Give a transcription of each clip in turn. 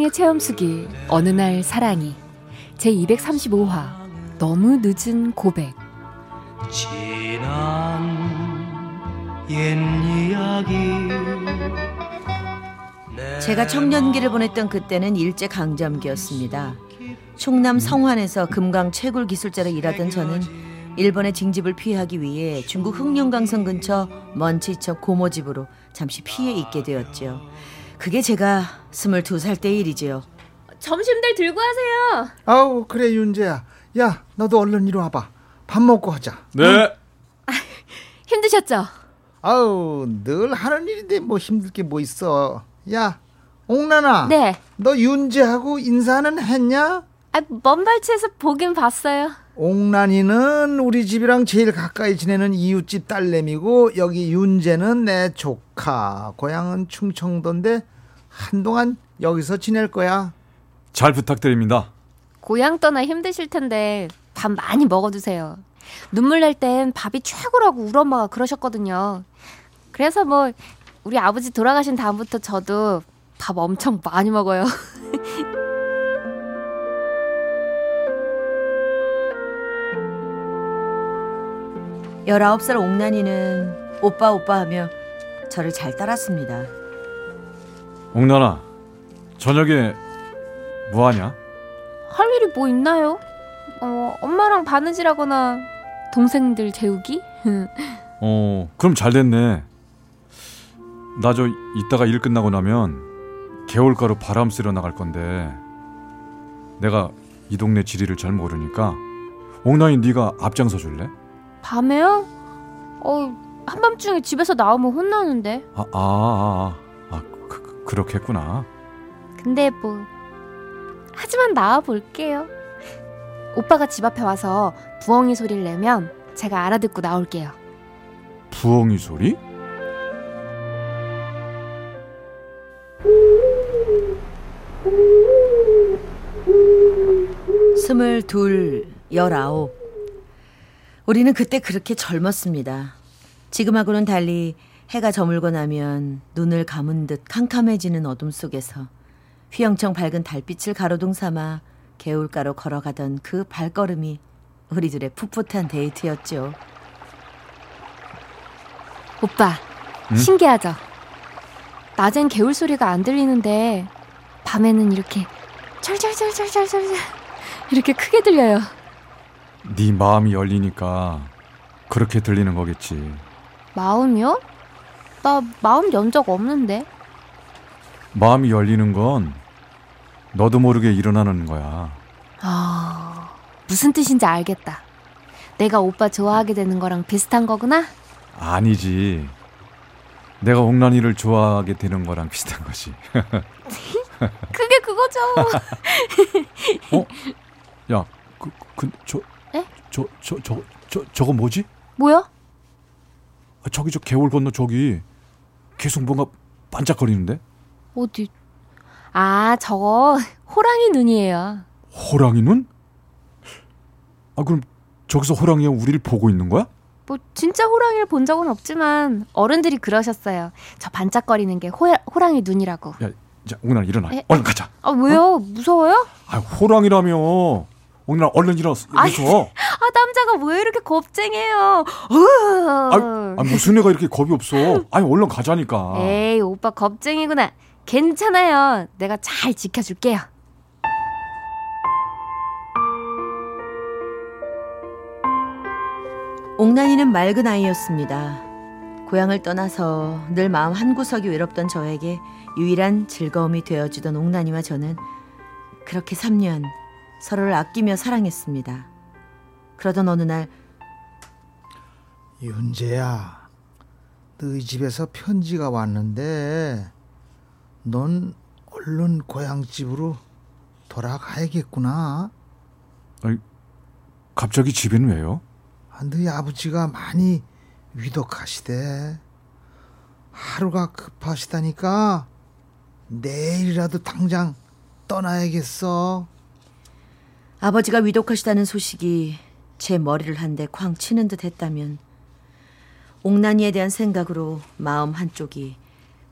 사랑의 체험수기 어느 날 사랑이 제 235화 너무 늦은 고백 지난 옛 이야기 제가 청년기를 보냈던 그때는 일제 강점기였습니다. 충남 성환에서 금강 채굴 기술자로 일하던 저는 일본의 징집을 피하기 위해 중국 흑룡강성 근처 먼치척 고모집으로 잠시 피해 있게 되었죠. 그게 제가 스물두 살때 일이지요. 점심들 들고 하세요. 아우 그래 윤재야. 야 너도 얼른 이리 와봐. 밥 먹고 하자. 네. 응? 아, 힘드셨죠? 아우 늘 하는 일인데 뭐 힘들 게 뭐 있어. 야 옥나나. 네. 너 윤재하고 인사는 했냐? 아, 먼 발치에서 보긴 봤어요. 옥란이는 우리 집이랑 제일 가까이 지내는 이웃집 딸내미고 여기 윤재는 내 조카. 고향은 충청도인데 한동안 여기서 지낼 거야. 잘 부탁드립니다. 고향 떠나 힘드실 텐데 밥 많이 먹어두세요. 눈물 날 땐 밥이 최고라고 우리 엄마가 그러셨거든요. 그래서 뭐 우리 아버지 돌아가신 다음부터 저도 밥 엄청 많이 먹어요. 19살 옥난이는 오빠 오빠 하며 저를 잘 따랐습니다. 옥난아, 저녁에 뭐 하냐? 할 일이 뭐 있나요? 어, 엄마랑 바느질하거나 동생들 재우기? 어, 그럼 잘 됐네. 나 저 이따가 일 끝나고 나면 개울가로 바람 쐬러 나갈 건데 내가 이 동네 지리를 잘 모르니까 옥난이 네가 앞장서 줄래? 밤에요? 어, 한밤중에 집에서 나오면 혼나는데. 아, 아, 아, 아, 아 그, 그렇겠구나. 근데 뭐 하지만 나와 볼게요. 오빠가 집 앞에 와서 부엉이 소리를 내면 제가 알아듣고 나올게요. 부엉이 소리? 스물둘, 열아홉. 우리는 그때 그렇게 젊었습니다. 지금하고는 달리 해가 저물고 나면 눈을 감은 듯 캄캄해지는 어둠 속에서 휘영청 밝은 달빛을 가로등 삼아 개울가로 걸어가던 그 발걸음이 우리들의 풋풋한 데이트였죠. 오빠, 응? 신기하죠? 낮엔 개울 소리가 안 들리는데 밤에는 이렇게 철철철철철철 이렇게 크게 들려요. 네 마음이 열리니까 그렇게 들리는 거겠지. 마음이요? 나 마음 연 적 없는데. 마음이 열리는 건 너도 모르게 일어나는 거야. 아, 무슨 뜻인지 알겠다. 내가 오빠 좋아하게 되는 거랑 비슷한 거구나? 아니지. 내가 옥란이를 좋아하게 되는 거랑 비슷한 거지. 그게 그거죠. 어? 야, 그, 그, 저, 저, 저, 저, 저, 저거 뭐지? 뭐야? 아, 저기 저 개울 건너 저기 계속 뭔가 반짝거리는데? 어디? 아, 저거 호랑이 눈이에요. 호랑이 눈? 아, 그럼 저기서 호랑이가 우리를 보고 있는 거야? 뭐 진짜 호랑이를 본 적은 없지만 어른들이 그러셨어요. 저 반짝거리는 게 호, 호랑이 눈이라고. 야, 자, 옹나 일어나. 에? 얼른 가자. 아, 왜요? 어? 무서워요? 아, 호랑이라며. 오늘 얼른 일어서. 아, 아 남자가 왜 이렇게 겁쟁해요? 아, 아, 무슨 애가 이렇게 겁이 없어? 아니 얼른 가자니까. 에이 오빠 겁쟁이구나. 괜찮아요. 내가 잘 지켜줄게요. 옥난이는 맑은 아이였습니다. 고향을 떠나서 늘 마음 한구석이 외롭던 저에게 유일한 즐거움이 되어주던 옥난이와 저는 그렇게 3년 서로를 아끼며 사랑했습니다. 그러던 어느 날 윤재야, 너희 집에서 편지가 왔는데 넌 얼른 고향집으로 돌아가야겠구나. 아니, 갑자기 집에는 왜요? 아, 너희 아버지가 많이 위독하시대. 하루가 급하시다니까 내일이라도 당장 떠나야겠어. 아버지가 위독하시다는 소식이 제 머리를 한 대 쾅 치는 듯 했다면 옥난이에 대한 생각으로 마음 한쪽이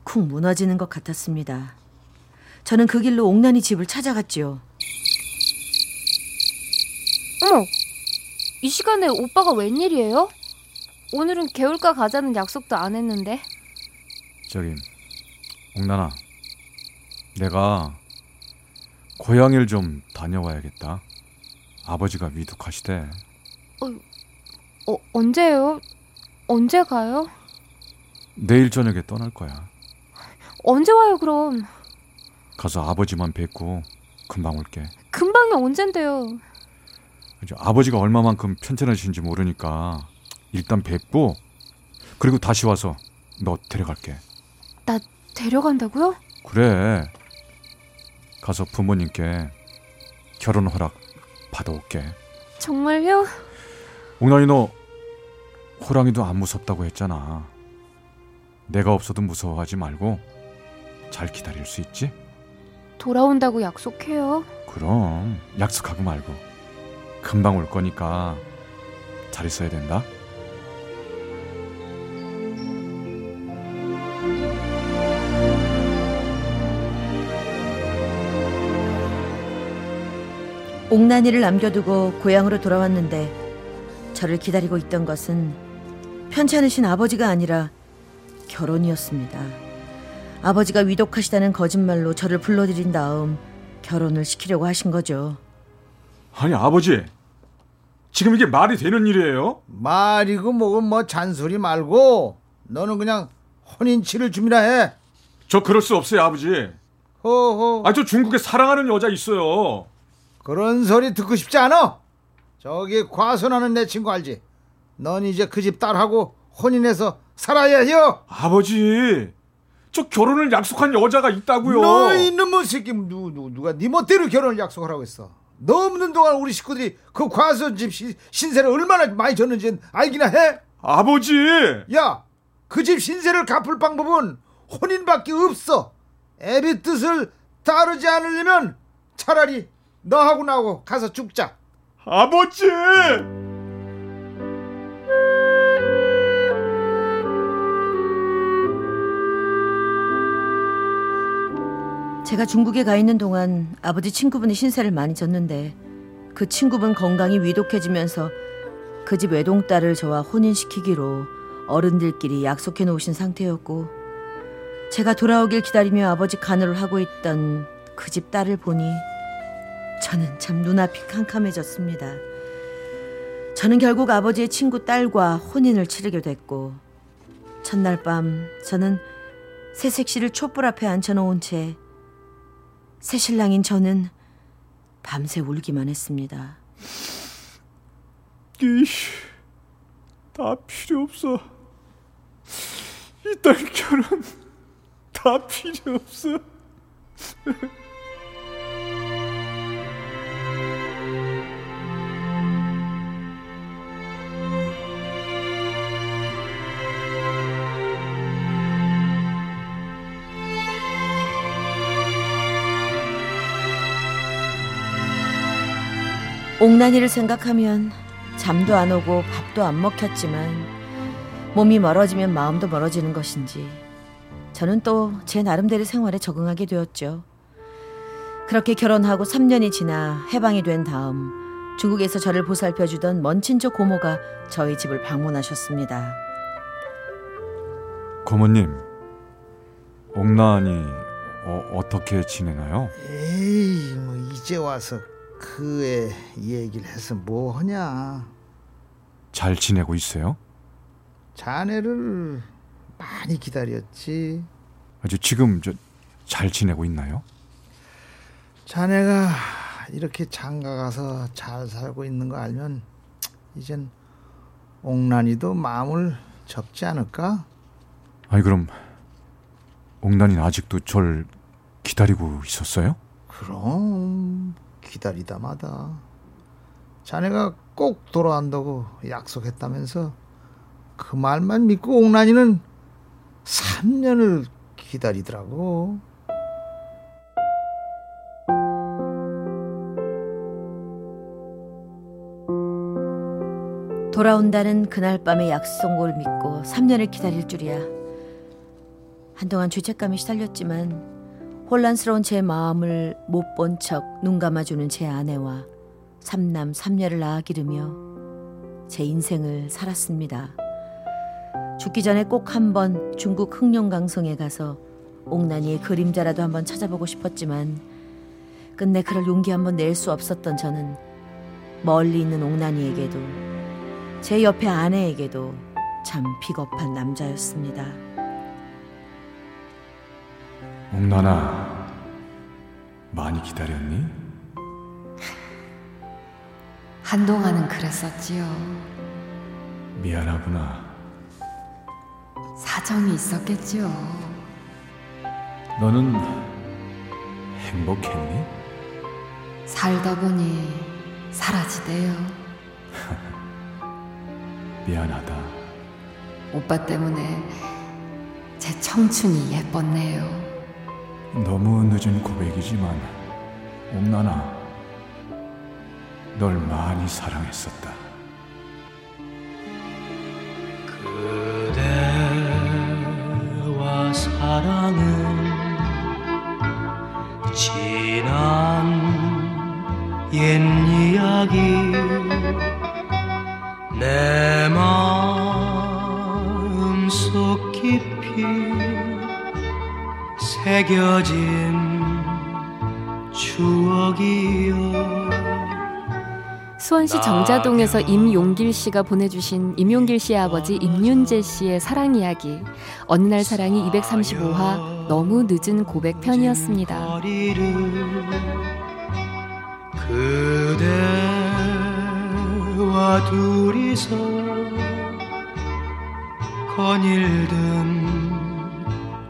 쿵 무너지는 것 같았습니다. 저는 그 길로 옥난이 집을 찾아갔지요. 어머, 이 시간에 오빠가 웬일이에요? 오늘은 개울가 가자는 약속도 안 했는데. 저기 옥난아 내가 고향일 좀 다녀와야겠다 아버지가 위독하시대 어, 언제요? 언제 가요? 내일 저녁에 떠날 거야 언제 와요, 그럼? 가서 아버지만 뵙고 금방 올게 금방이 언젠데요? 아버지가 얼마만큼 편찮으신지 모르니까 일단 뵙고 그리고 다시 와서 너 데려갈게 나 데려간다고요? 그래 가서 부모님께 결혼 허락 받아올게 정말요? 옥난이 너 호랑이도 안 무섭다고 했잖아. 내가 없어도 무서워하지 말고 잘 기다릴 수 있지? 돌아온다고 약속해요. 그럼 약속하고 말고 금방 올 거니까 잘 있어야 된다. 옥난이를 남겨두고 고향으로 돌아왔는데 저를 기다리고 있던 것은 편찮으신 아버지가 아니라 결혼이었습니다. 아버지가 위독하시다는 거짓말로 저를 불러들인 다음 결혼을 시키려고 하신 거죠. 아니 아버지 지금 이게 말이 되는 일이에요? 말이고 뭐고 뭐 잔소리 말고 너는 그냥 혼인치를 준비나 해. 저 그럴 수 없어요 아버지. 호호. 아저 중국에 사랑하는 여자 있어요. 그런 소리 듣고 싶지 않아? 저기 과순하는 내 친구 알지? 넌 이제 그 집 딸하고 혼인해서 살아야 해요. 아버지 저 결혼을 약속한 여자가 있다고요. 너 이놈의 새끼 누, 누, 누가 네 멋대로 결혼을 약속하라고 했어. 너 없는 동안 우리 식구들이 그 과수 집 시- 신세를 얼마나 많이 졌는지 알기나 해? 아버지 야, 그 집 신세를 갚을 방법은 혼인밖에 없어. 애비 뜻을 따르지 않으려면 차라리 너하고 나하고 가서 죽자. 아버지. 제가 중국에 가 있는 동안 아버지 친구분이 신세를 많이 졌는데 그 친구분 건강이 위독해지면서 그 집 외동딸을 저와 혼인시키기로 어른들끼리 약속해 놓으신 상태였고 제가 돌아오길 기다리며 아버지 간호를 하고 있던 그 집 딸을 보니 저는 참 눈앞이 캄캄해졌습니다. 저는 결국 아버지의 친구 딸과 혼인을 치르게 됐고 첫날 밤 저는 새색시를 촛불 앞에 앉혀놓은 채 새신랑인 저는 밤새 울기만 했습니다. 이씨, 다 필요 없어. 이딸 결혼 다 필요 없어. 옥난이를 생각하면 잠도 안 오고 밥도 안 먹혔지만 몸이 멀어지면 마음도 멀어지는 것인지 저는 또 제 나름대로 생활에 적응하게 되었죠. 그렇게 결혼하고 3년이 지나 해방이 된 다음 중국에서 저를 보살펴 주던 먼 친척 고모가 저희 집을 방문하셨습니다. 고모님, 옥란이 어, 어떻게 지내나요? 에이, 뭐 이제 와서 그의 얘기를 해서 뭐 하냐. 잘 지내고 있어요? 자네를 많이 기다렸지. 아주 지금 저 잘 지내고 있나요? 자네가 이렇게 장가 가서 잘 살고 있는 거 알면 이젠 옥란이도 마음을 접지 않을까? 아니 그럼 옥란이는 아직도 절 기다리고 있었어요? 그럼 기다리다마다 자네가 꼭 돌아간다고 약속했다면서 그 말만 믿고 옥란이는 3년을 기다리더라고. 돌아온다는 그날 밤의 약속을 믿고 3년을 기다릴 줄이야. 한동안 죄책감에 시달렸지만 혼란스러운 제 마음을 못 본 척 눈 감아주는 제 아내와 삼남 삼녀를 낳아 기르며 제 인생을 살았습니다. 죽기 전에 꼭 한번 중국 흑룡강성에 가서 옥난이의 그림자라도 한번 찾아보고 싶었지만 끝내 그럴 용기 한번 낼 수 없었던 저는 멀리 있는 옥난이에게도 제 옆에 아내에게도 참 비겁한 남자였습니다. 옥나나 많이 기다렸니? 한동안은 그랬었지요. 미안하구나. 사정이 있었겠지요. 너는 행복했니? 살다 보니 사라지대요. 미안하다. 오빠 때문에 제 청춘이 예뻤네요. 너무 늦은 고백이지만 옥나나 널 많이 사랑했었다. 그대와 사랑은 지난 옛 이야기 새겨진 추억이여 수원시 정자동에서 임용길 씨가 보내주신 임용길 씨의 아버지 임윤재 씨의 사랑 이야기. 어느 날 사랑이 235화 너무 늦은 고백 편이었습니다. 그대와 둘이서 거닐던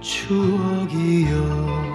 추억이여